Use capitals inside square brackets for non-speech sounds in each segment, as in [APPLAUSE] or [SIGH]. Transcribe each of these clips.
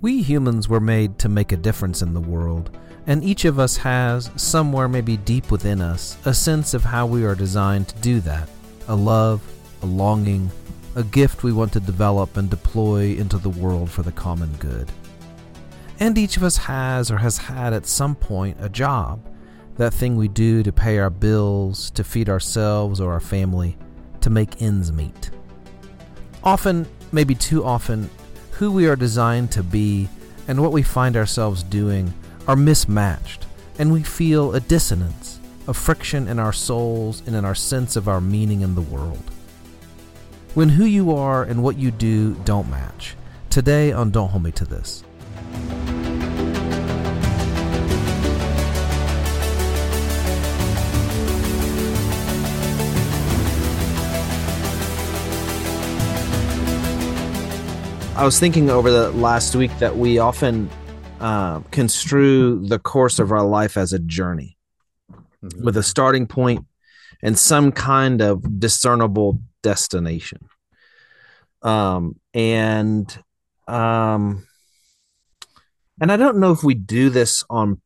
We humans were made to make a difference in the world, and each of us has, somewhere maybe deep within us, a sense of how we are designed to do that a love, a longing, a gift we want to develop and deploy into the world for the common good. And each of us has or has had at some point a job, that thing we do to pay our bills, to feed ourselves or our family, to make ends meet. Often, maybe too often, who we are designed to be and what we find ourselves doing are mismatched, and we feel a dissonance, a friction in our souls and in our sense of our meaning in the world. When who you are and what you do don't match. Today on Don't Hold Me to This. I was thinking over the last week that we often uh, construe the course of our life as a journey mm-hmm. with a starting point and some kind of discernible destination. Um, and um, and I don't know if we do this on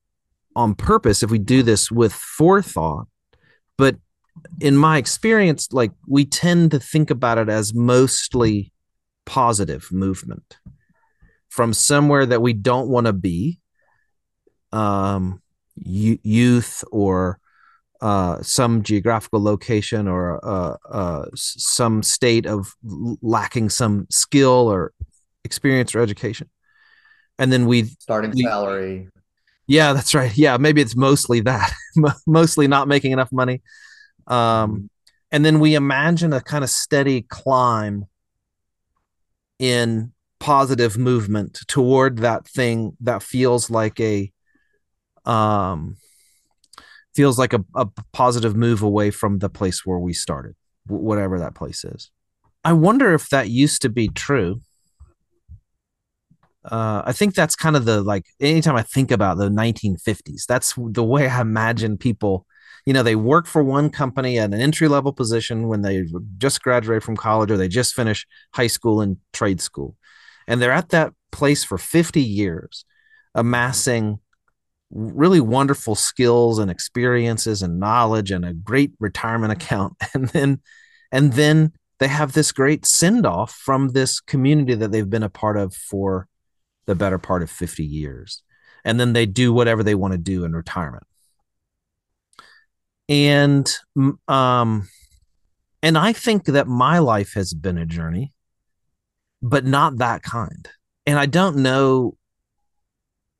on purpose, if we do this with forethought, but in my experience, like we tend to think about it as mostly positive movement from somewhere that we don't want to be um, youth or uh, some geographical location or uh, uh, some state of lacking some skill or experience or education. And then we starting we, salary. Yeah that's right. Yeah maybe it's mostly that. [LAUGHS] Mostly not making enough money. Um, mm-hmm. and then we imagine a kind of steady climb in positive movement toward that thing that feels like a um feels like a, a positive move away from the place where we started whatever that place is i wonder if that used to be true uh, I think that's kind of the like anytime I think about the 1950s, that's the way I imagine people. You know, they work for one company at an entry level position when they just graduate from college or they just finish high school and trade school. And they're at that place for 50 years amassing really wonderful skills and experiences and knowledge and a great retirement account. [LAUGHS] And then and then they have this great send off from this community that they've been a part of for the better part of 50 years. And then they do whatever they want to do in retirement and um and i think that my life has been a journey but not that kind. And I don't know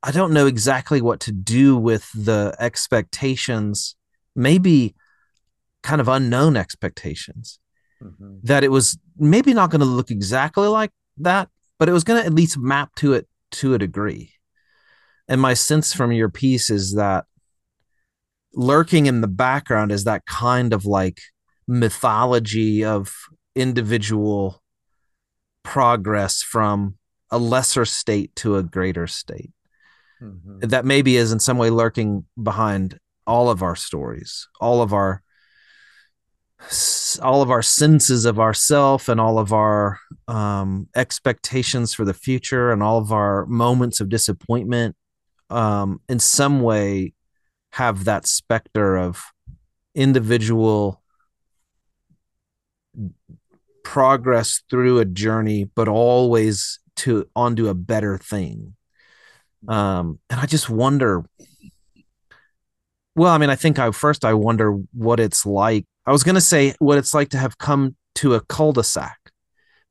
I don't know exactly what to do with the expectations, maybe kind of unknown expectations. Mm-hmm. That it was maybe not going to look exactly like that, but it was going to at least map to it to a degree. And my sense from your piece is that lurking in the background is that kind of like mythology of individual progress from a lesser state to a greater state. Mm-hmm. That maybe is in some way lurking behind all of our stories, all of our all of our senses of ourself and all of our um, expectations for the future and all of our moments of disappointment um, in some way have that specter of individual progress through a journey, but always to onto a better thing. Um, and I just wonder. Well, I mean, I think I first I wonder what it's like. I was going to say what it's like to have come to a cul-de-sac,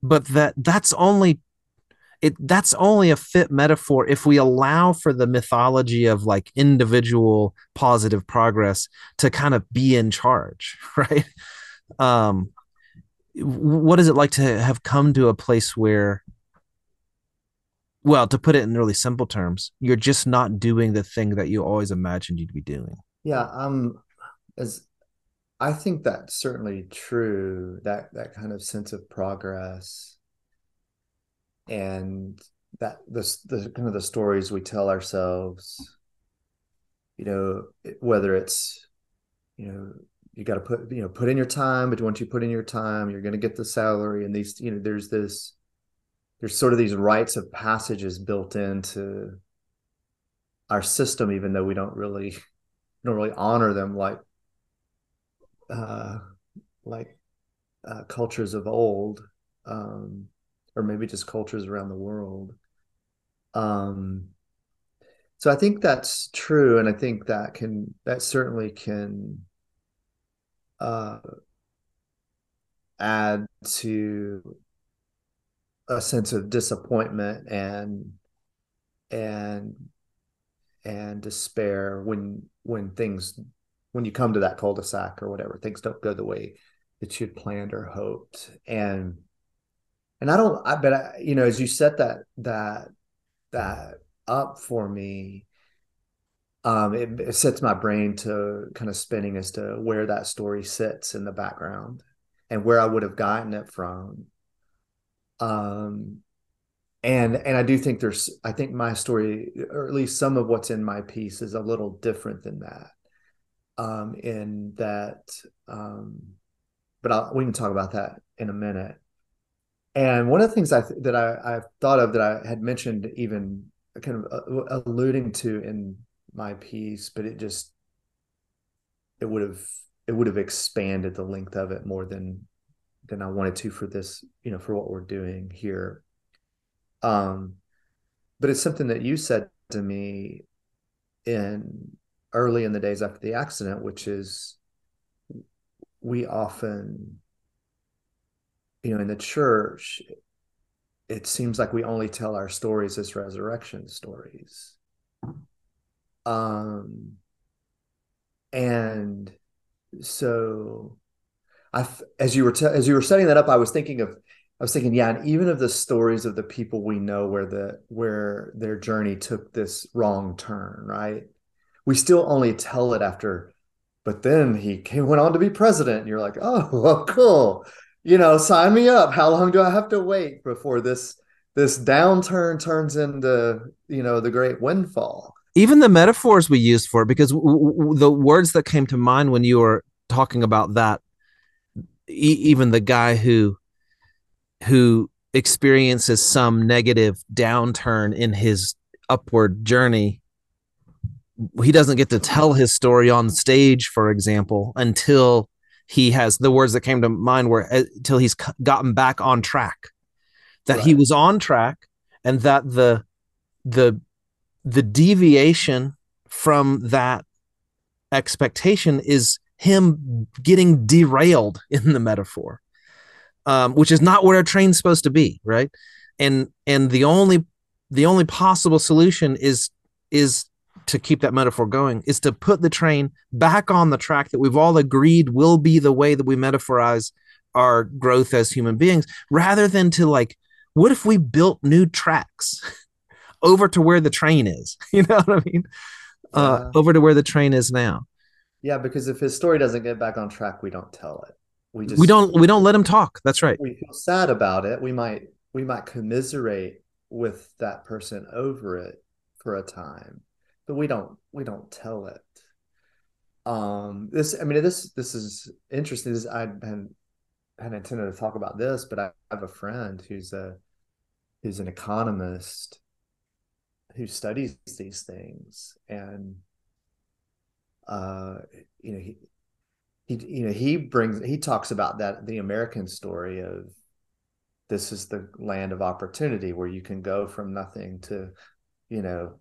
but that that's only it that's only a fit metaphor if we allow for the mythology of like individual positive progress to kind of be in charge [LAUGHS] right? Um what is it like to have come to a place where well to put it in really simple terms you're just not doing the thing that you always imagined you'd be doing? Yeah um as i think that's certainly true that that kind of sense of progress and that the, the kind of the stories we tell ourselves you know whether it's you know you got to put you know put in your time but once you put in your time you're going to get the salary and these you know there's this there's sort of these rites of passages built into our system, even though we don't really don't really honor them like uh, like uh, cultures of old, um, or maybe just cultures around the world. Um, so I think that's true, and I think that can that certainly can uh, add to a sense of disappointment and and and despair when when things when you come to that cul-de-sac or whatever things don't go the way that you'd planned or hoped and and i don't i but I, you know as you set that that that up for me um it, it sets my brain to kind of spinning as to where that story sits in the background and where i would have gotten it from. Um and and i do think there's i think my story or at least some of what's in my piece is a little different than that um in that um but I'll, we can talk about that in a minute and one of the things I th- that I, I've thought of that I had mentioned, even kind of uh, alluding to in my piece, but it just it would have it would have expanded the length of it more than than I wanted to for this, you know, for what we're doing here. Um, but it's something that you said to me in early in the days after the accident, which is we often you know in the church it seems like we only tell our stories as resurrection stories. Um and so i as you were te- as you were setting that up i was thinking of i was thinking yeah and even of the stories of the people we know where the where their journey took this wrong turn right? We still only tell it after but then he came, went on to be president and you're like oh [LAUGHS] well, cool you know, sign me up. How long do I have to wait before this this downturn turns into you know the great windfall? Even the metaphors we used for it, because w- w- the words that came to mind when you were talking about that, e- even the guy who who experiences some negative downturn in his upward journey he doesn't get to tell his story on stage for example until he has the words that came to mind were until uh, he's gotten back on track that right. he was on track and that the the the deviation from that expectation is him getting derailed [LAUGHS] in the metaphor um, which is not where a train's supposed to be right and and the only the only possible solution is is to keep that metaphor going is to put the train back on the track that we've all agreed will be the way that we metaphorize our growth as human beings rather than to like what if we built new tracks [LAUGHS] over to where the train is? [LAUGHS] You know what i mean? Uh, over to where the train is now. Yeah because if his story doesn't get back on track we don't tell it. We just we don't we don't let him talk. That's right. We feel sad about it. We might we might commiserate with that person over it for a time but we don't we don't tell it. Um this i mean this this is interesting. This i hadn't hadn't intended to talk about this but i have a friend who's a who's an economist who studies these things. And uh you know he he you know he brings he talks about that the american story of this is the land of opportunity where you can go from nothing to you know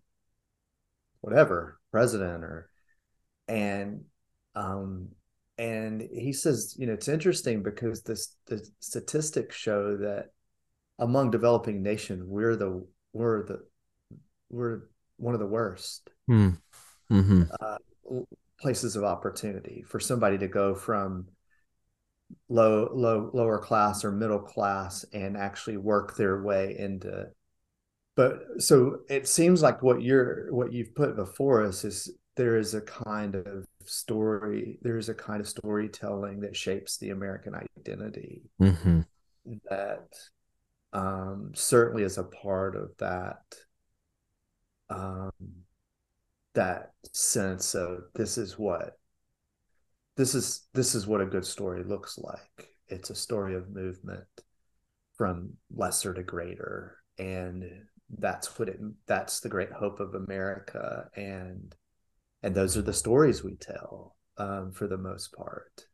whatever president or and um and he says you know it's interesting because this the statistics show that among developing nations we're the we're the we're one of the worst mm. mm-hmm. uh, places of opportunity for somebody to go from low low lower class or middle class and actually work their way into but so it seems like what you're what you've put before us is there is a kind of story there is a kind of storytelling that shapes the american identity. Mm-hmm. that um, certainly is a part of that um, that sense of this is what this is this is what a good story looks like. It's a story of movement from lesser to greater. And that's what it that's the great hope of america. And and those are the stories we tell um, for the most part.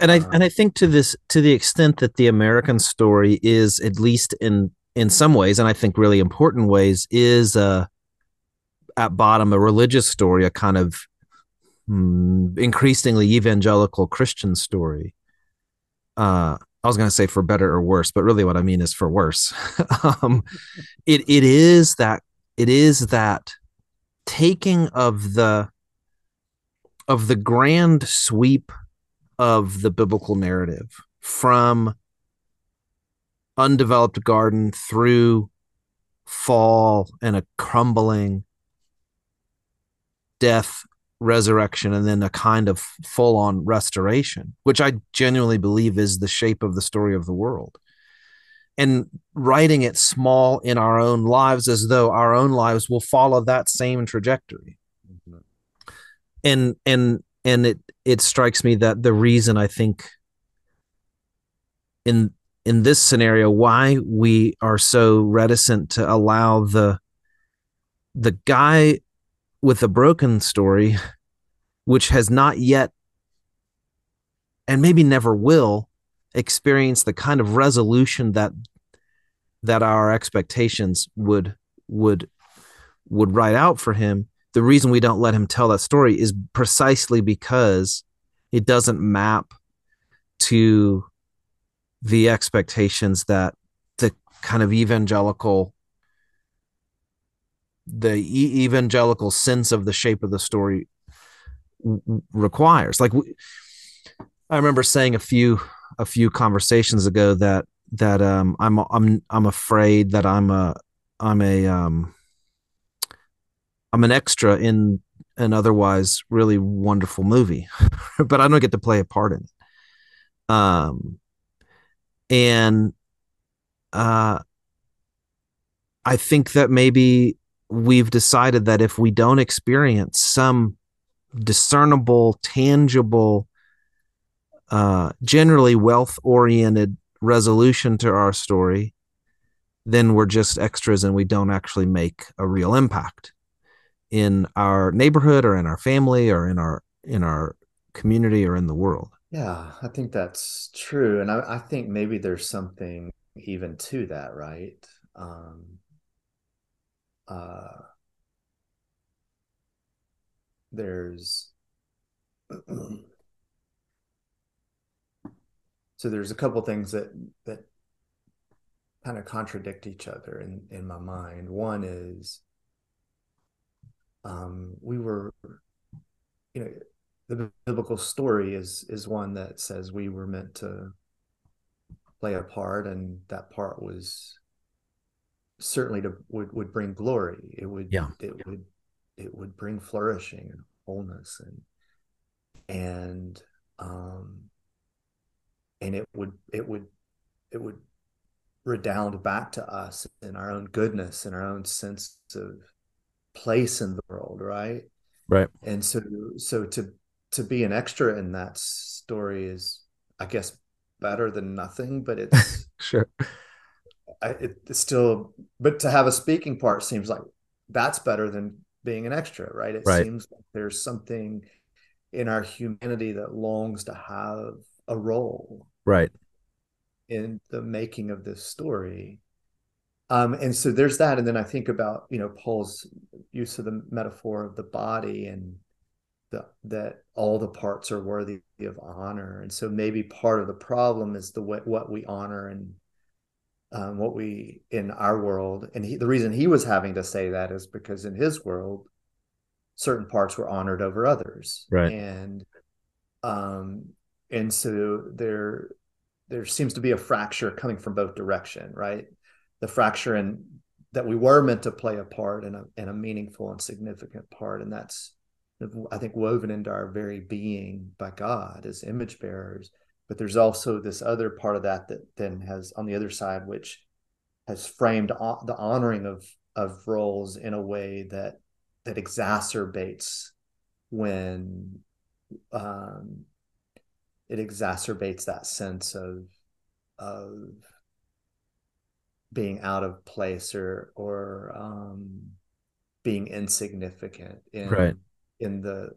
And i um, and i think to this to the extent that the american story is at least in in some ways and i think really important ways is uh at bottom a religious story a kind of mm, increasingly evangelical christian story. Uh I was going to say for better or worse, but really what I mean is for worse. [LAUGHS] um, it it is that it is that taking of the of the grand sweep of the biblical narrative from undeveloped garden through fall and a crumbling death resurrection and then a kind of full on restoration, which I genuinely believe is the shape of the story of the world. And writing it small in our own lives as though our own lives will follow that same trajectory. Mm-hmm. And and and it it strikes me that the reason I think in in this scenario why we are so reticent to allow the the guy with a broken story, which has not yet and maybe never will experience the kind of resolution that that our expectations would would would write out for him. The reason we don't let him tell that story is precisely because it doesn't map to the expectations that the kind of evangelical the evangelical sense of the shape of the story w- requires. Like we, I remember saying a few a few conversations ago that that um, I'm I'm I'm afraid that I'm a I'm a um, I'm an extra in an otherwise really wonderful movie, [LAUGHS] but I don't get to play a part in it. Um, and uh, I think that maybe we've decided that if we don't experience some discernible, tangible, uh, generally wealth oriented resolution to our story, then we're just extras and we don't actually make a real impact in our neighborhood or in our family or in our in our community or in the world. Yeah, I think that's true. And I, I think maybe there's something even to that, right? Um, uh, there's [CLEARS THROAT] so there's a couple things that that kind of contradict each other in in my mind. One is um we were you know the biblical story is is one that says we were meant to play a part and that part was certainly to would would bring glory. It would yeah. it yeah. would it would bring flourishing and wholeness and and um and it would it would it would redound back to us in our own goodness and our own sense of place in the world right right and so so to to be an extra in that story is i guess better than nothing but it's [LAUGHS] sure I, it, it's still, but to have a speaking part seems like that's better than being an extra, right? It right. seems like there's something in our humanity that longs to have a role, right, in the making of this story. Um, and so there's that, and then I think about you know Paul's use of the metaphor of the body and the, that all the parts are worthy of honor, and so maybe part of the problem is the way, what we honor and um, what we in our world and he, the reason he was having to say that is because in his world certain parts were honored over others. Right. And um and so there there seems to be a fracture coming from both direction right? The fracture in that we were meant to play a part in a in a meaningful and significant part and that's i think woven into our very being by god as image bearers but there's also this other part of that that then has on the other side which has framed the honoring of of roles in a way that that exacerbates when um, it exacerbates that sense of of being out of place or or um, being insignificant in right. in the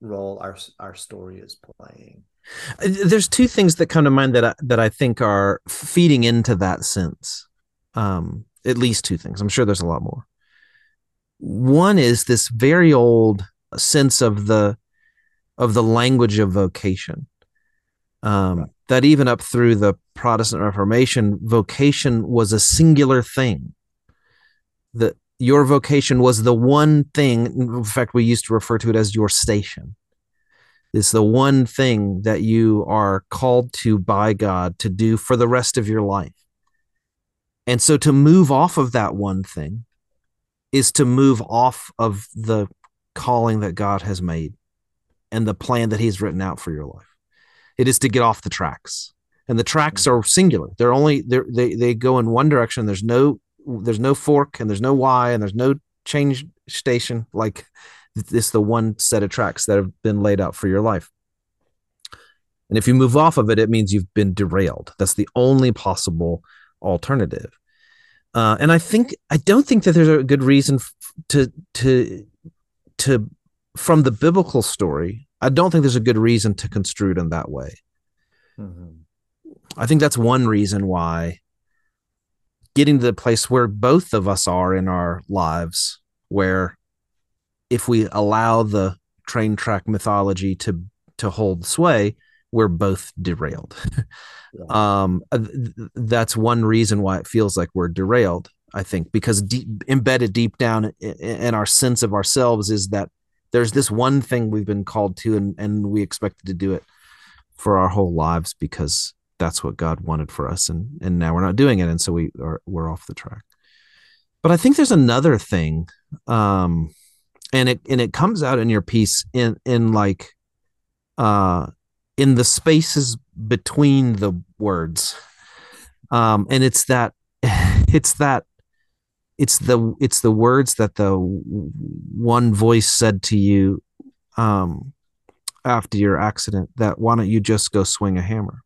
role our our story is playing. There's two things that come to mind that I, that I think are feeding into that sense. Um, at least two things. I'm sure there's a lot more. One is this very old sense of the of the language of vocation. Um, right. That even up through the Protestant Reformation, vocation was a singular thing. That your vocation was the one thing. In fact, we used to refer to it as your station. It's the one thing that you are called to by God to do for the rest of your life. And so to move off of that one thing is to move off of the calling that God has made and the plan that he's written out for your life. It is to get off the tracks. And the tracks mm. are singular. They're only they're, they they go in one direction. There's no there's no fork and there's no Y and there's no change station like this the one set of tracks that have been laid out for your life. And if you move off of it, it means you've been derailed. That's the only possible alternative. Uh, and I think I don't think that there's a good reason to to to from the biblical story. I don't think there's a good reason to construe it in that way. Mm-hmm. I think that's one reason why getting to the place where both of us are in our lives, where if we allow the train track mythology to to hold sway, we're both derailed. yeah. um, uh, that's one reason why it feels like we're derailed. I think because deep, embedded deep down in our sense of ourselves is that there's this one thing we've been called to, and and we expected to do it for our whole lives because that's what God wanted for us, and and now we're not doing it, and so we are we're off the track. But I think there's another thing, um, and it and it comes out in your piece in in like uh in the spaces between the words. Um and it's that [LAUGHS] it's that it's the it's the words that the one voice said to you um after your accident that why don't you just go swing a hammer?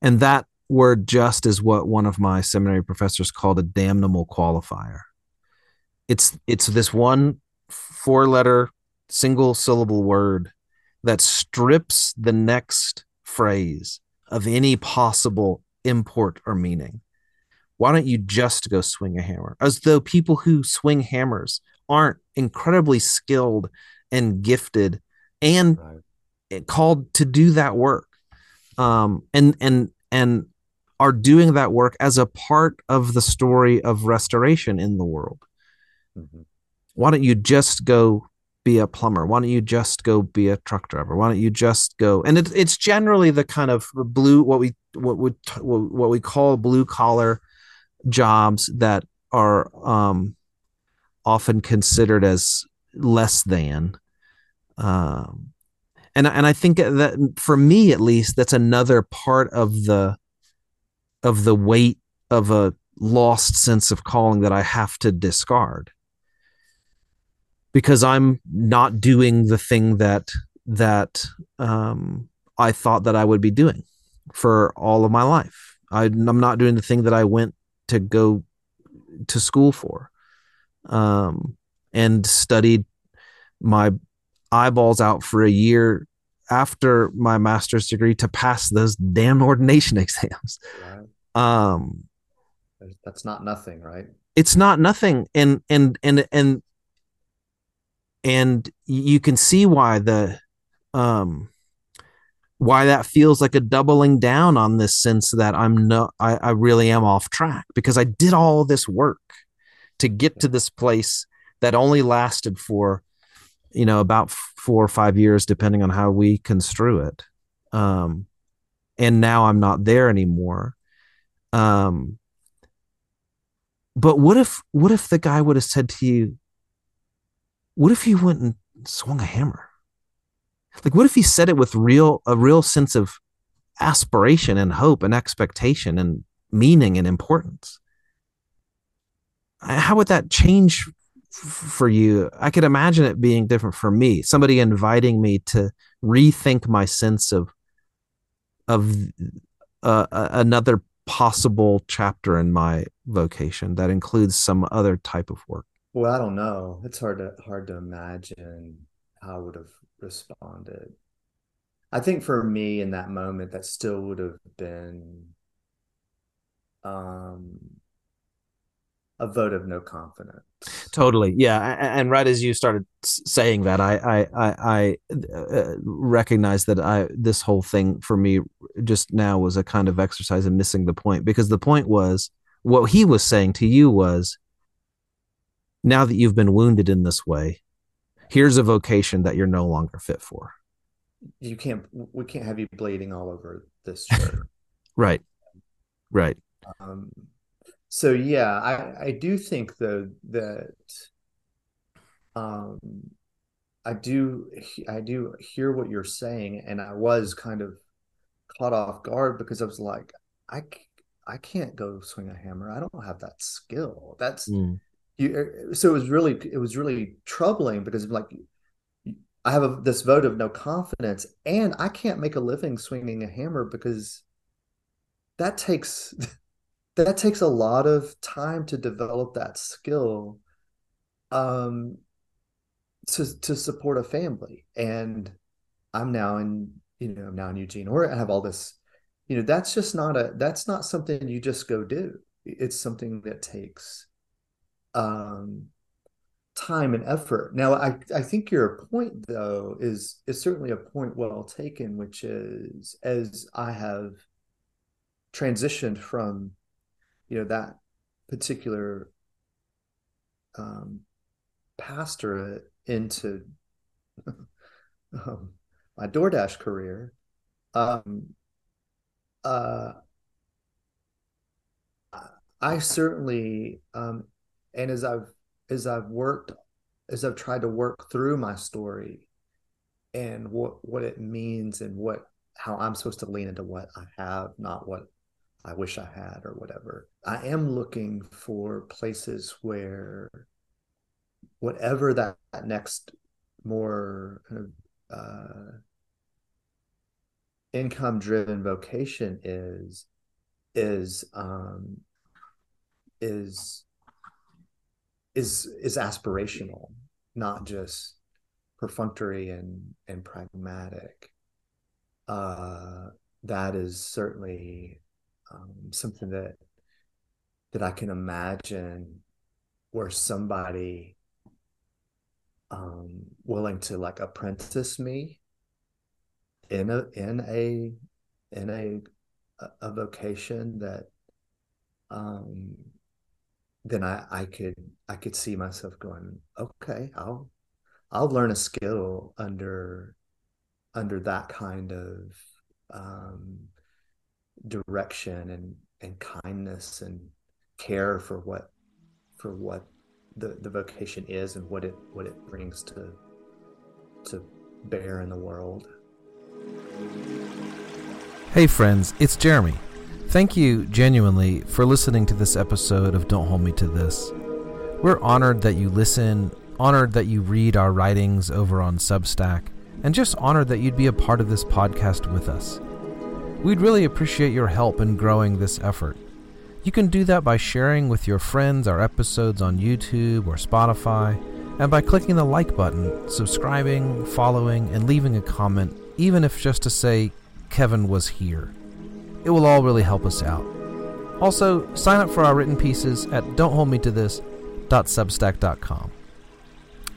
And that word just is what one of my seminary professors called a damnable qualifier it's it's this one four letter single syllable word that strips the next phrase of any possible import or meaning. Why don't you just go swing a hammer? As though people who swing hammers aren't incredibly skilled and gifted and right. called to do that work. Um, and and and are doing that work as a part of the story of restoration in the world. Mm-hmm. Why don't you just go be a plumber? Why don't you just go be a truck driver? Why don't you just go? And it, it's generally the kind of blue what we what would what we call blue collar jobs that are um, often considered as less than. Um, and and I think that for me at least, that's another part of the of the weight of a lost sense of calling that I have to discard because I'm not doing the thing that that um, I thought that I would be doing for all of my life. I, am not doing the thing that I went to go to school for, um, and studied my eyeballs out for a year after my master's degree to pass those damn ordination [LAUGHS] exams. Right. Um, that's not nothing, right? It's not nothing, and and and and and you can see why the um why that feels like a doubling down on this sense that I'm no I, I really am off track because I did all this work to get to this place that only lasted for you know about four or five years depending on how we construe it. Um and now I'm not there anymore. Um but what if what if the guy would have said to you what if he went and swung a hammer? Like, what if he said it with real, a real sense of aspiration and hope and expectation and meaning and importance? How would that change for you? I could imagine it being different for me. Somebody inviting me to rethink my sense of of uh, another possible chapter in my vocation that includes some other type of work? Well, I don't know. It's hard to hard to imagine how I would have responded. I think for me in that moment, that still would have been um, a vote of no confidence. Totally, yeah. And right as you started saying that, I I I, I uh, recognize that I this whole thing for me just now was a kind of exercise in missing the point because the point was what he was saying to you was now that you've been wounded in this way, here's a vocation that you're no longer fit for. You can't. We can't have you bleeding all over this [LAUGHS] church. right. Right. Um, so yeah, I I do think though that um I do I do hear what you're saying, and I was kind of caught off guard because I was like, I I can't go swing a hammer. I don't have that skill. That's mm. You. Er, so it was really it was really troubling because like I have a, this vote of no confidence, and I can't make a living swinging a hammer because that takes [LAUGHS] that takes a lot of time to develop that skill um to to support a family and i'm now in you know i'm now in eugene or i have all this you know that's just not a that's not something you just go do it's something that takes um time and effort. Now i i think your point though is is certainly a point well taken which is as i have transitioned from you know that particular um, pastorate into [LAUGHS] um, my DoorDash career, um, uh, I certainly, um, and as I've as I've worked, as I've tried to work through my story, and what what it means, and what how I'm supposed to lean into what I have, not what I wish I had or whatever. I am looking for places where whatever that, that next more kind of uh, income driven vocation is is um, is is is aspirational, not just perfunctory and and pragmatic. Uh, that is certainly um, something that that I can imagine where somebody um, willing to like apprentice me in a in a in a a vocation that um then I I could I could see myself going okay I'll I'll learn a skill under under that kind of um direction and and kindness and care for what for what the the vocation is and what it what it brings to to bear in the world. Hey friends, it's Jeremy. Thank you genuinely for listening to this episode of Don't Hold Me to This. We're honored that you listen, honored that you read our writings over on Substack, and just honored that you'd be a part of this podcast with us. We'd really appreciate your help in growing this effort. You can do that by sharing with your friends our episodes on YouTube or Spotify, and by clicking the like button, subscribing, following, and leaving a comment, even if just to say, Kevin was here. It will all really help us out. Also, sign up for our written pieces at dontholdmetothis.substack.com.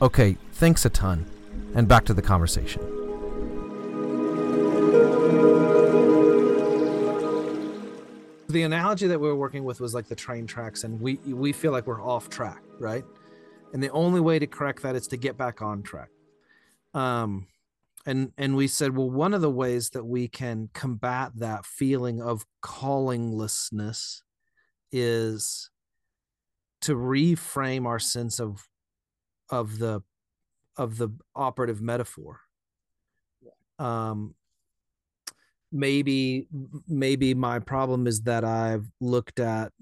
Okay, thanks a ton, and back to the conversation. the analogy that we were working with was like the train tracks and we we feel like we're off track right and the only way to correct that is to get back on track um and and we said well one of the ways that we can combat that feeling of callinglessness is to reframe our sense of of the of the operative metaphor. Um maybe maybe my problem is that I've looked at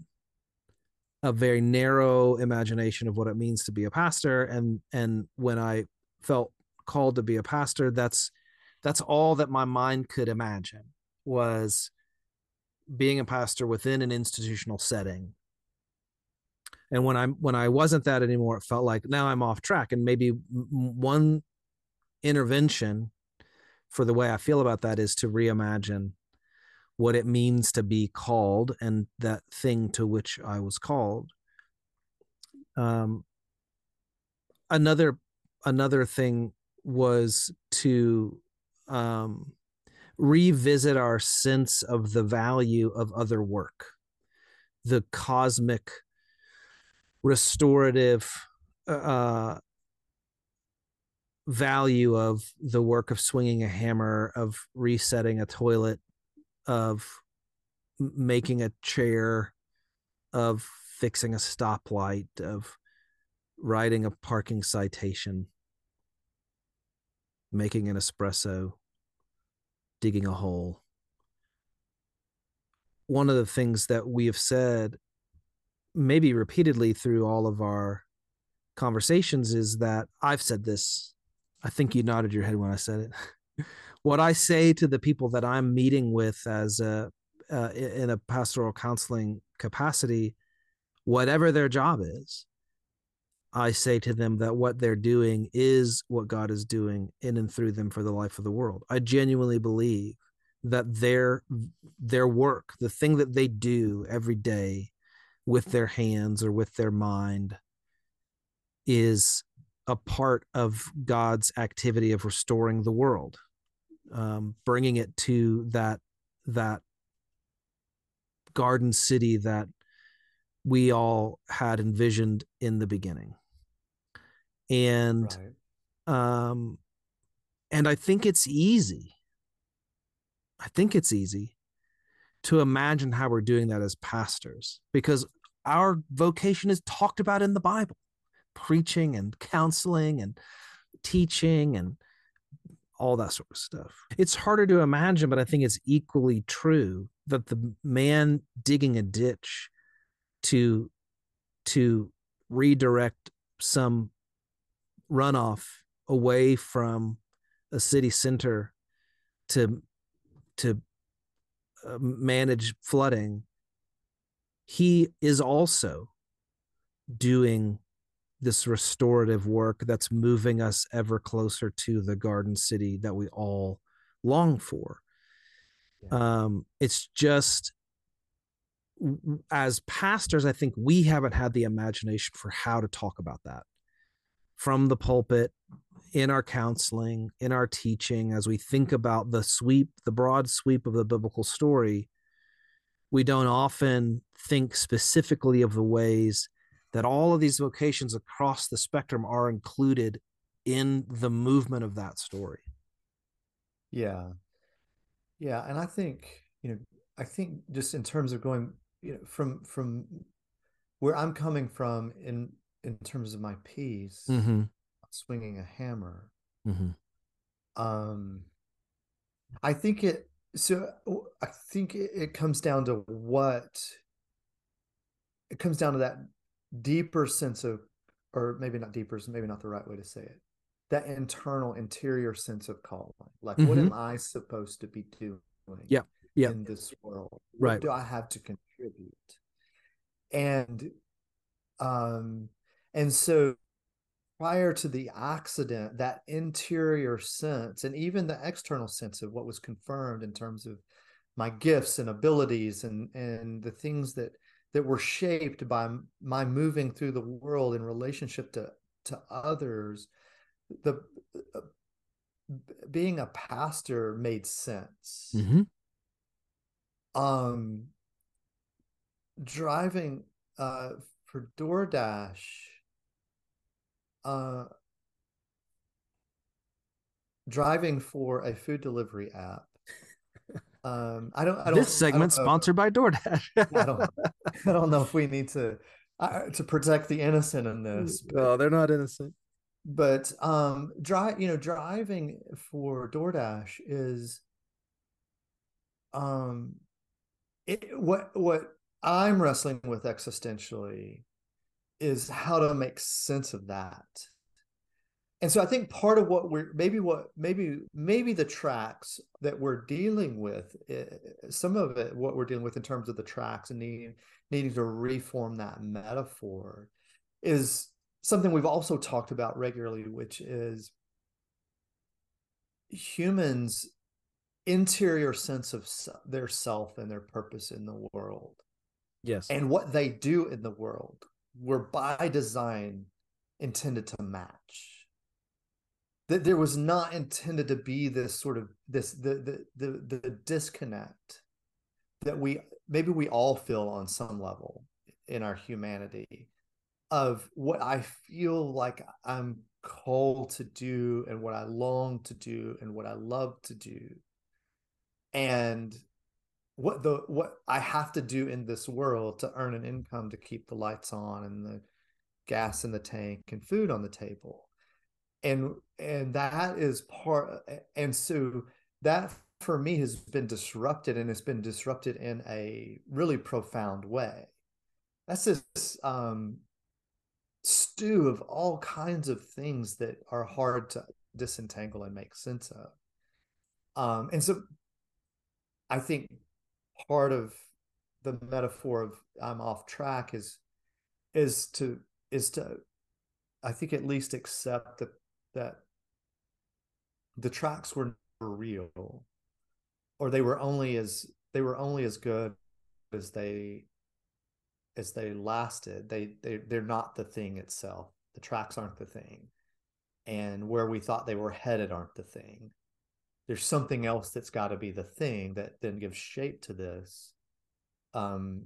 a very narrow imagination of what it means to be a pastor and and when I felt called to be a pastor that's that's all that my mind could imagine was being a pastor within an institutional setting. And when I'm when I wasn't that anymore, it felt like now I'm off track. And maybe one intervention for the way I feel about that is to reimagine what it means to be called and that thing to which I was called. Um, another another thing was to um, revisit our sense of the value of other work, the cosmic, restorative uh, value of the work of swinging a hammer, of resetting a toilet, of making a chair, of fixing a stoplight, of writing a parking citation, making an espresso, digging a hole. One of the things that we have said, maybe repeatedly through all of our conversations, is that I've said this. I think you nodded your head when I said it. [LAUGHS] what I say to the people that I'm meeting with as a uh, in a pastoral counseling capacity, whatever their job is, I say to them that what they're doing is what God is doing in and through them for the life of the world. I genuinely believe that their their work, the thing that they do every day with their hands or with their mind is a part of God's activity of restoring the world, um, bringing it to that that garden city that we all had envisioned in the beginning and right. um and i think it's easy i think it's easy to imagine how we're doing that as pastors because our vocation is talked about in the bible preaching and counseling and teaching and all that sort of stuff. It's harder to imagine, but I think it's equally true that the man digging a ditch to to redirect some runoff away from a city center to to uh, manage flooding he is also doing this restorative work that's moving us ever closer to the garden city that we all long for yeah. um it's just as pastors i think we haven't had the imagination for how to talk about that from the pulpit in our counseling, in our teaching, as we think about the sweep, the broad sweep of the biblical story, we don't often think specifically of the ways that all of these vocations across the spectrum are included in the movement of that story. Yeah. Yeah. And I think, you know, I think just in terms of going, you know, from, from where I'm coming from in in terms of my piece, mm-hmm. swinging a hammer. Mm-hmm. Um, I think it. So I think it, it comes down to what. It comes down to that deeper sense of, or maybe not deeper, maybe not the right way to say it. That internal, interior sense of calling. Like, mm-hmm. what am I supposed to be doing? Yeah, yeah. In this world, right? What do I have to contribute? And um and so prior to the accident, that interior sense and even the external sense of what was confirmed in terms of my gifts and abilities and and the things that that were shaped by my moving through the world in relationship to to others the uh, being a pastor made sense mm-hmm. um driving uh for DoorDash uh, driving for a food delivery app. Um, I don't. I don't this segment sponsored by DoorDash. [LAUGHS] I don't. I don't know if we need to uh, to protect the innocent in this. But, no, they're not innocent. But um, drive. You know, driving for DoorDash is um, it, what what I'm wrestling with existentially is how to make sense of that. and so I think part of what we're maybe what maybe maybe the tracks that we're dealing with, eh, some of it, what we're dealing with in terms of the tracks and needing needing to reform that metaphor, is something we've also talked about regularly, which is humans' interior sense of their self and their purpose in the world. Yes, and what they do in the world were by design intended to match. That there was not intended to be this sort of this the the the, the disconnect that we maybe we all feel on some level in our humanity of what I feel like I'm called to do and what I long to do and what I love to do. And what the what I have to do in this world to earn an income to keep the lights on and the gas in the tank and food on the table. And and that is part and so that for me has been disrupted and it's been disrupted in a really profound way. That's this um, stew of all kinds of things that are hard to disentangle and make sense of. Um, and so i think part of the metaphor of i'm off track is is to is to i think at least accept that that the tracks were real or they were only as they were only as good as they as they lasted. They they they're not the thing itself. The tracks aren't the thing. And where we thought they were headed aren't the thing there's something else that's got to be the thing that then gives shape to this um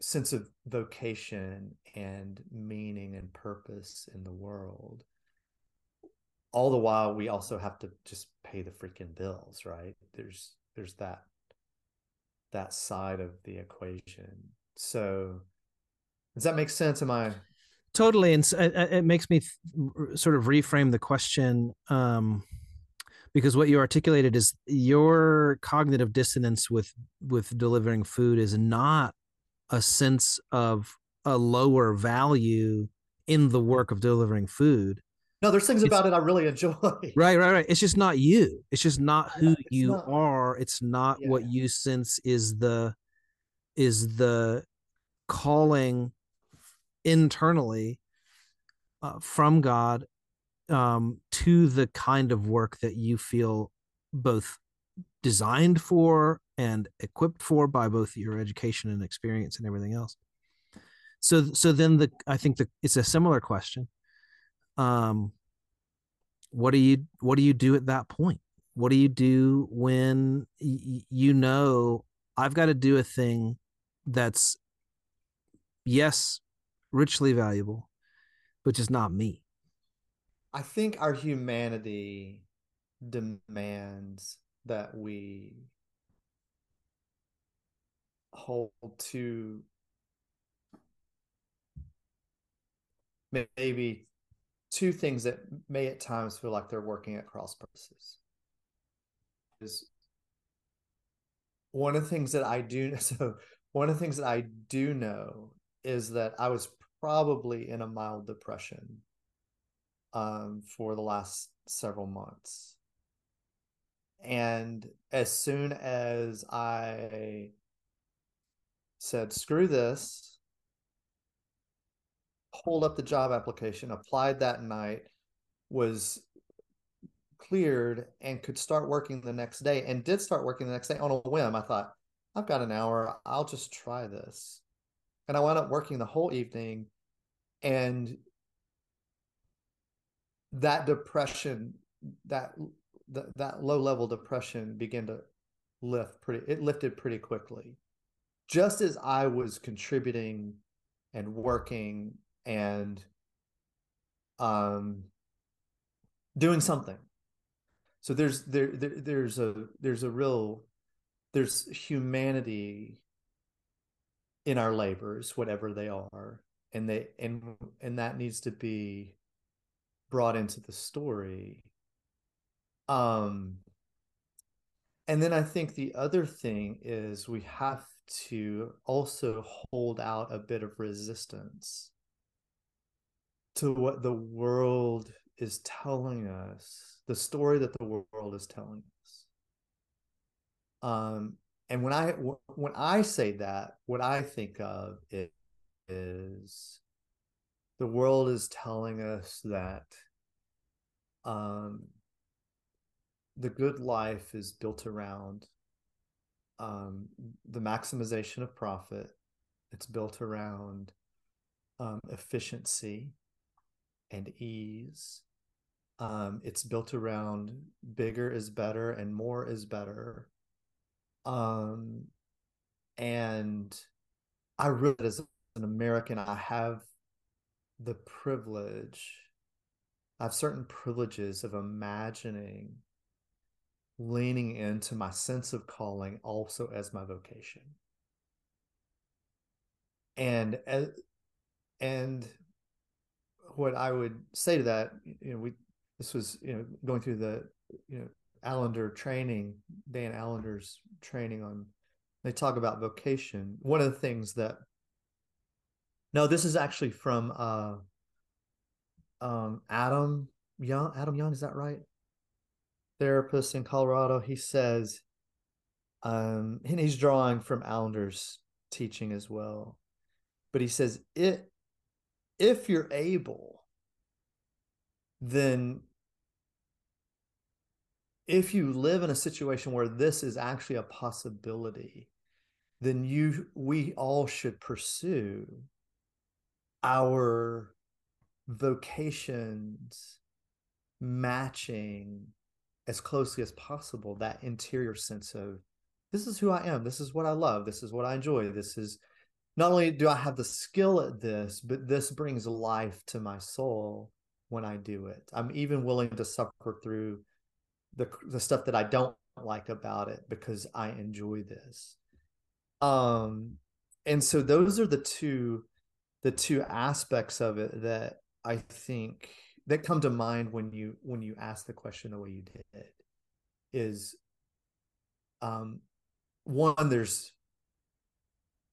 sense of vocation and meaning and purpose in the world. All the while we also have to just pay the freaking bills right? There's there's that that side of the equation. So does that make sense? Am i totally and it makes me th- sort of reframe the question um, because what you articulated is your cognitive dissonance with with delivering food is not a sense of a lower value in the work of delivering food no, there's things about it I really enjoy. [LAUGHS] Right, right, right. It's just not you. It's just not who yeah, you not, are. It's not yeah. what you sense is the is the calling internally uh, from God um, to the kind of work that you feel both designed for and equipped for by both your education and experience and everything else. So, so then the I think the it's a similar question. Um what do you what do you do at that point? What do you do when y- you know i've got to do a thing that's yes richly valuable but just not me i think our humanity demands that we hold to maybe two things that may at times feel like they're working at cross purposes. Is one of the things that I do [LAUGHS] so one of the things that I do know is that I was probably in a mild depression um, for the last several months. And as soon as I said, screw this, pulled up the job application, applied that night, was cleared, and could start working the next day, and did start working the next day on a whim. I thought, I've got an hour, I'll just try this. And I wound up working the whole evening. And that depression, that that, low level depression began to lift pretty it lifted pretty quickly. Just as i was contributing and working and um doing something. So there's there, there there's a there's a real there's humanity in our labors whatever they are and they and and that needs to be brought into the story um and then i think the other thing is we have to also hold out a bit of resistance to what the world is telling us the story that the world is telling us. Um, and when I when I say that, what I think of is the world is telling us that um, the good life is built around um, the maximization of profit. It's built around um, efficiency and ease. Um, it's built around bigger is better and more is better. Um, and I really, as an American, I have the privilege, I have certain privileges of imagining leaning into my sense of calling also as my vocation. And and what I would say to that, you know, we this was you know going through the you know Allender training, Dan Allender's training on. They talk about vocation. One of the things that no, this is actually from uh, um, Adam Young. Adam Young, is that right? Therapist in Colorado. He says, um, and he's drawing from Allender's teaching as well. But he says, it if you're able, then if you live in a situation where this is actually a possibility, then you we all should pursue our vocations matching as closely as possible that interior sense of this is who I am, this is what I love, this is what I enjoy, this is not only do I have the skill at this, but this brings life to my soul when I do it. I'm even willing to suffer through the the stuff that I don't like about it because I enjoy this. Um and so those are the two the two aspects of it that I think that come to mind when you when you ask the question the way you did is um one there's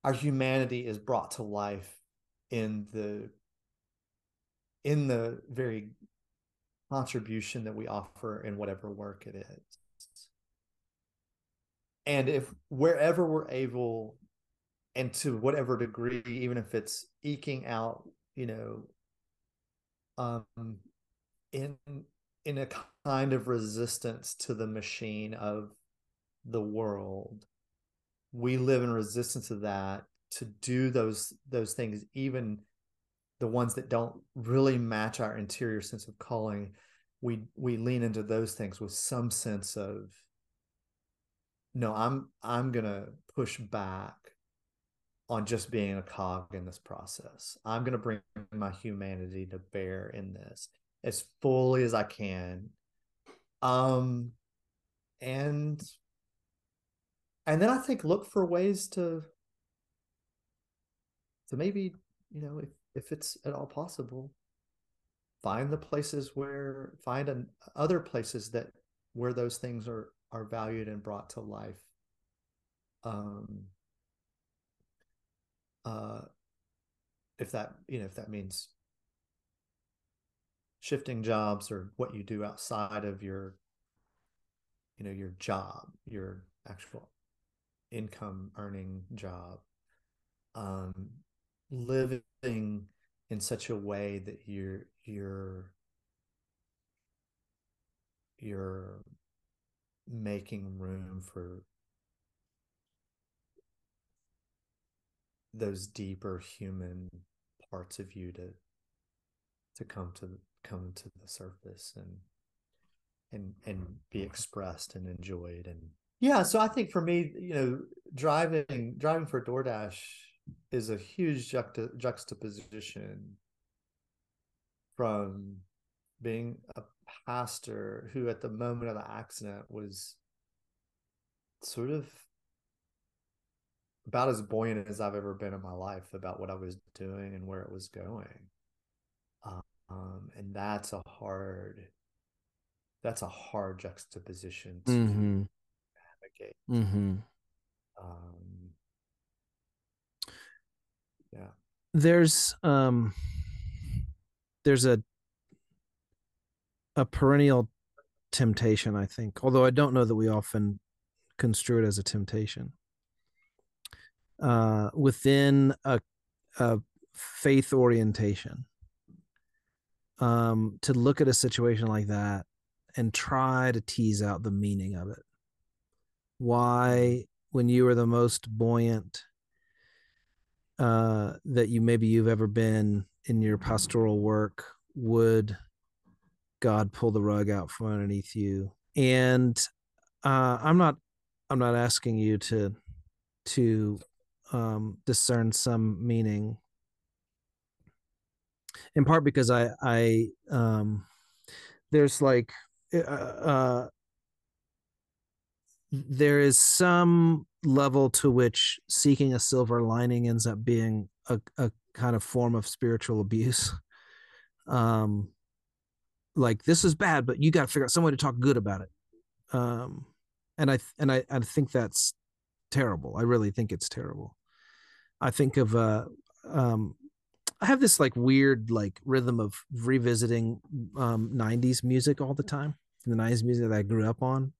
our humanity is brought to life in the in the very contribution that we offer in whatever work it is. And if wherever we're able and to whatever degree even if it's eking out you know um in in a kind of resistance to the machine of the world we live in resistance to that to do those those things even the ones that don't really match our interior sense of calling. We we lean into those things with some sense of no i'm i'm going to push back on just being a cog in this process. I'm going to bring my humanity to bear in this as fully as i can. Um and and then I think look for ways to to maybe you know if if it's at all possible find the places where find an, other places that where those things are are valued and brought to life. Um uh if that you know if that means shifting jobs or what you do outside of your you know your job your actual income earning job um, living in such a way that you're you're you're making room for those deeper human parts of you to to come to come to the surface and and and be expressed and enjoyed and yeah, so I think for me, you know, driving driving for DoorDash is a huge juxta- juxtaposition from being a pastor who at the moment of the accident was sort of about as buoyant as I've ever been in my life about what I was doing and where it was going. Um, and that's a hard that's a hard juxtaposition to mm-hmm navigate. Mm-hmm. Um, yeah. There's um, there's a a perennial temptation, I think. Although I don't know that we often construe it as a temptation. Uh, within a, a faith orientation, um, to look at a situation like that and try to tease out the meaning of it. Why, when you were the most buoyant uh, that you maybe you've ever been in your pastoral work, would God pull the rug out from underneath you? And uh, I'm not, I'm not asking you to to um, discern some meaning in part because I I um there's like uh, uh there is some level to which seeking a silver lining ends up being a, a kind of form of spiritual abuse. Um like this is bad, but you got to figure out some way to talk good about it. Um and I and I, I think that's terrible. I really think it's terrible. I think of uh um I have this like weird like rhythm of revisiting um, 90s music all the time. The 90s music that I grew up on.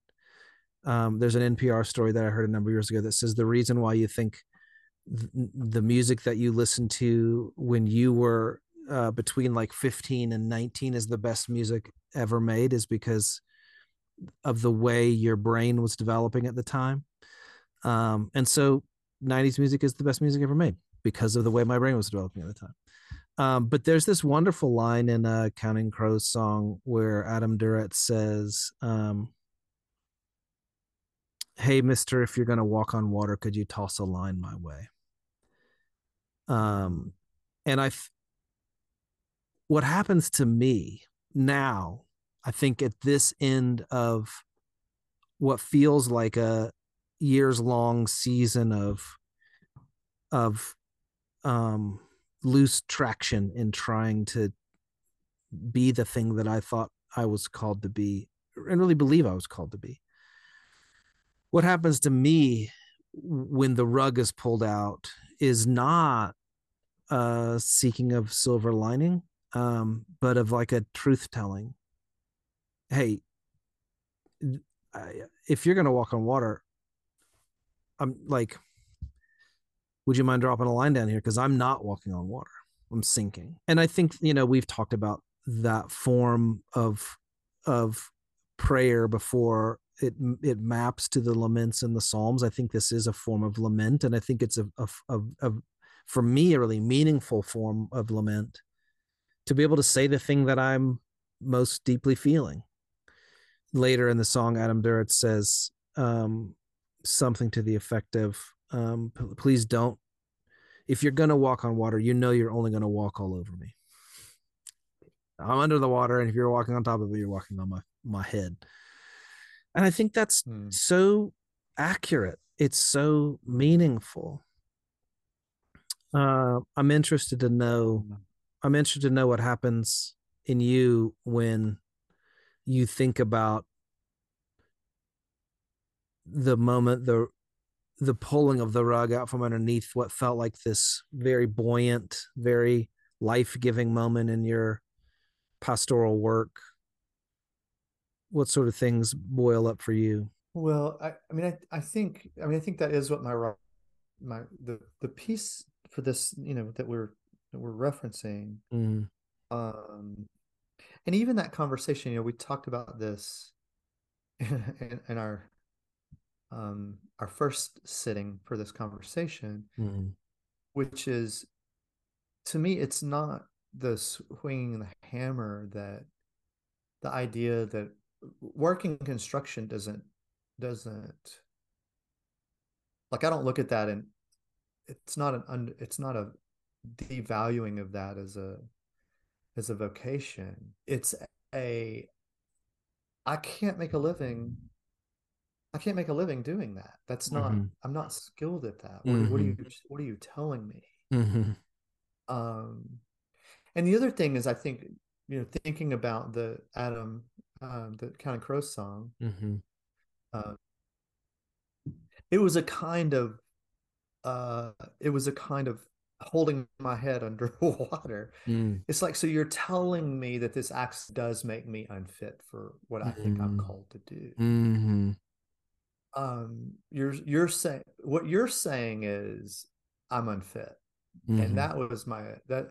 Um, there's an NPR story that I heard a number of years ago that says the reason why you think th- the music that you listened to when you were uh, between like 15 and 19 is the best music ever made is because of the way your brain was developing at the time. Um, and so 90s music is the best music ever made because of the way my brain was developing at the time. Um, but there's this wonderful line in a Counting Crows song where Adam Duritz says, um, "Hey, Mister, if you're going to walk on water, could you toss a line my way?" Um, and I, what happens to me now, I think at this end of what feels like a years long season of of um lose traction in trying to be the thing that I thought I was called to be and really believe I was called to be. What happens to me when the rug is pulled out is not uh seeking of silver lining um but of like a truth telling hey if you're going to walk on water i'm like would you mind dropping a line down here? Because I'm not walking on water. I'm sinking. And I think, you know, we've talked about that form of of prayer before it it maps to the laments in the psalms i think this is a form of lament and i think it's a, a, a, a, for me a really meaningful form of lament to be able to say the thing that i'm most deeply feeling later in the song adam duritz says um, something to the effect of um, please don't. If you're gonna walk on water, you know you're only gonna walk all over me. I'm under the water, and if you're walking on top of it, you're walking on my my head. And I think that's hmm. so accurate. It's so meaningful. Uh, I'm interested to know. Hmm. I'm interested to know what happens in you when you think about the moment the the pulling of the rug out from underneath what felt like this very buoyant, very life giving moment in your pastoral work? What sort of things boil up for you? Well, I, I mean, I, I think, I mean, I think that is what my, my, the, the piece for this, you know, that we're, that we're referencing. Mm. Um, and even that conversation, you know, we talked about this in, [LAUGHS] in, in our um, our first sitting for this conversation, mm-hmm. which is to me, it's not the swinging the hammer that the idea that working construction doesn't doesn't like I don't look at that and it's not an it's not a devaluing of that as a as a vocation. It's a I can't make a living I can't make a living doing that. That's not. Mm-hmm. I'm not skilled at that. What, mm-hmm. what, are you? What are you telling me? Mm-hmm. Um, and the other thing is, I think you know, thinking about the Adam, uh, the Counting Crows song. Mm-hmm. Uh, it was a kind of, uh, it was a kind of holding my head [LAUGHS] underwater. Mm. It's like, so you're telling me that this act does make me unfit for what I think I'm Mm. called to do. hmm Um, you're you're saying what you're saying is I'm unfit. Mhm. And that was my that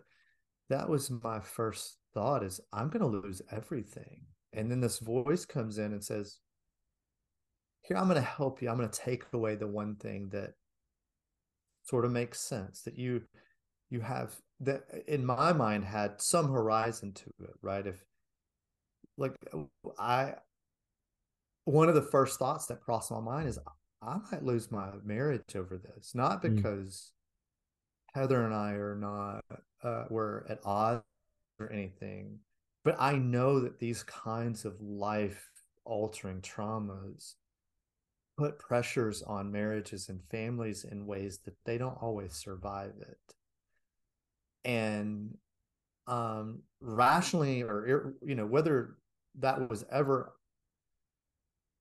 that was my first thought is I'm gonna lose everything. And then this voice comes in and says, Here, I'm gonna help you. I'm gonna take away the one thing that sort of makes sense that you you have that in my mind had some horizon to it right if like i one of the first thoughts that crossed my mind is i might lose my marriage over this not Mm. because heather and i are not uh we're at odds or anything but i know that these kinds of life altering traumas put pressures on marriages and families in ways that they don't always survive it and um rationally or you know whether that was ever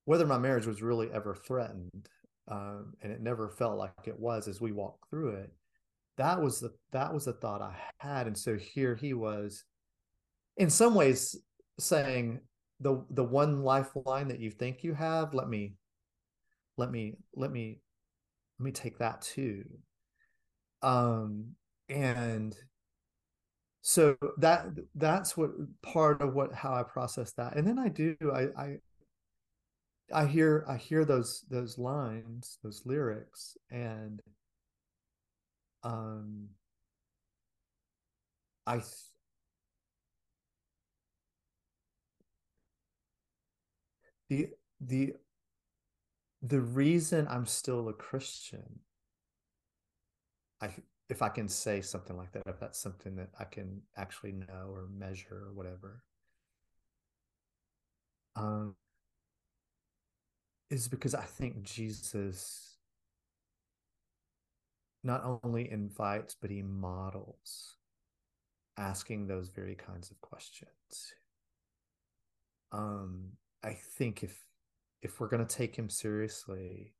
whether my marriage was really ever threatened um and it never felt like it was as we walked through it that was the that was the thought i had. And so here he was in some ways saying the the one lifeline that you think you have let me let me let me let me take that too. Um and so that that's what part of what how i process that. And then i do i i i hear i hear those those lines those lyrics and um i th- the the the reason i'm still a christian i if i can say something like that if that's something that i can actually know or measure or whatever um is because i think jesus not only invites but he models asking those very kinds of questions. Um i think if if we're going to take him seriously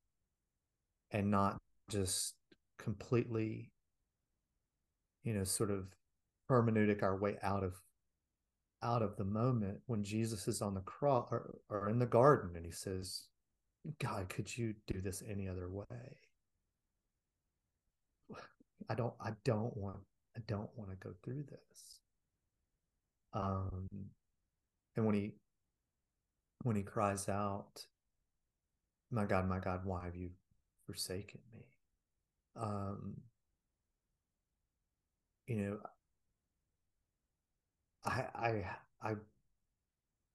and not just completely you know sort of hermeneutic our way out of out of the moment when jesus is on the cross or, or in the garden and he says god could you do this any other way? I don't i don't want i don't want to go through this. Um and when he when he cries out my god my god why have you forsaken me? Um you know i i i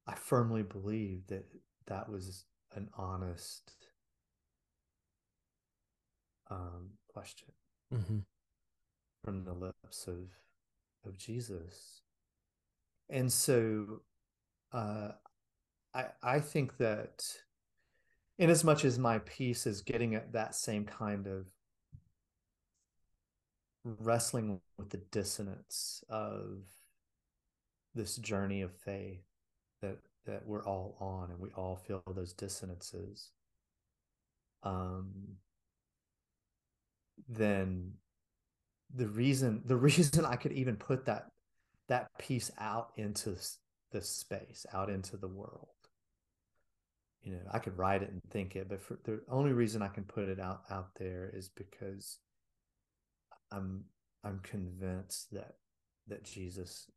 i firmly believe that that was an honest um question hmm from the lips of of jesus. And so uh i i think that in as much as my piece is getting at that same kind of wrestling with the dissonance of this journey of faith that we're all on and we all feel those dissonances um then the reason the [LAUGHS] reason i could even put that that piece out into the space out into the world. You know i could write it and think it but for the only reason i can put it out out there is because i'm i'm convinced that that jesus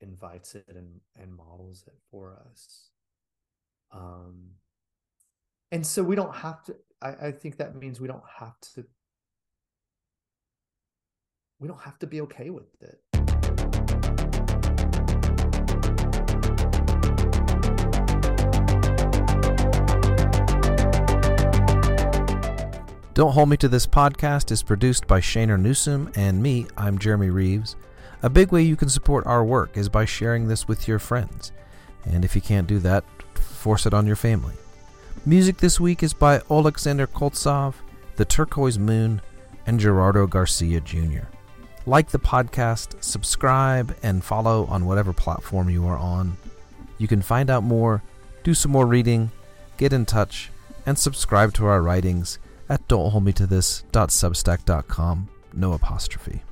invites it and and models it for us um and so we don't have to i i think that means we don't have to we don't have to be okay with it Don't Hold Me to This podcast is produced by Shaynor Newsome and me. I'm Jeremy Reeves. A big way you can support our work is by sharing this with your friends. And if you can't do that, force it on your family. Music this week is by Alexander Koltsov, The Turquoise Moon, and Gerardo Garcia Jr. Like the podcast, subscribe, and follow on whatever platform you are on. You can find out more, do some more reading, get in touch, and subscribe to our writings at dontholdmetothis.substack.com. No apostrophe.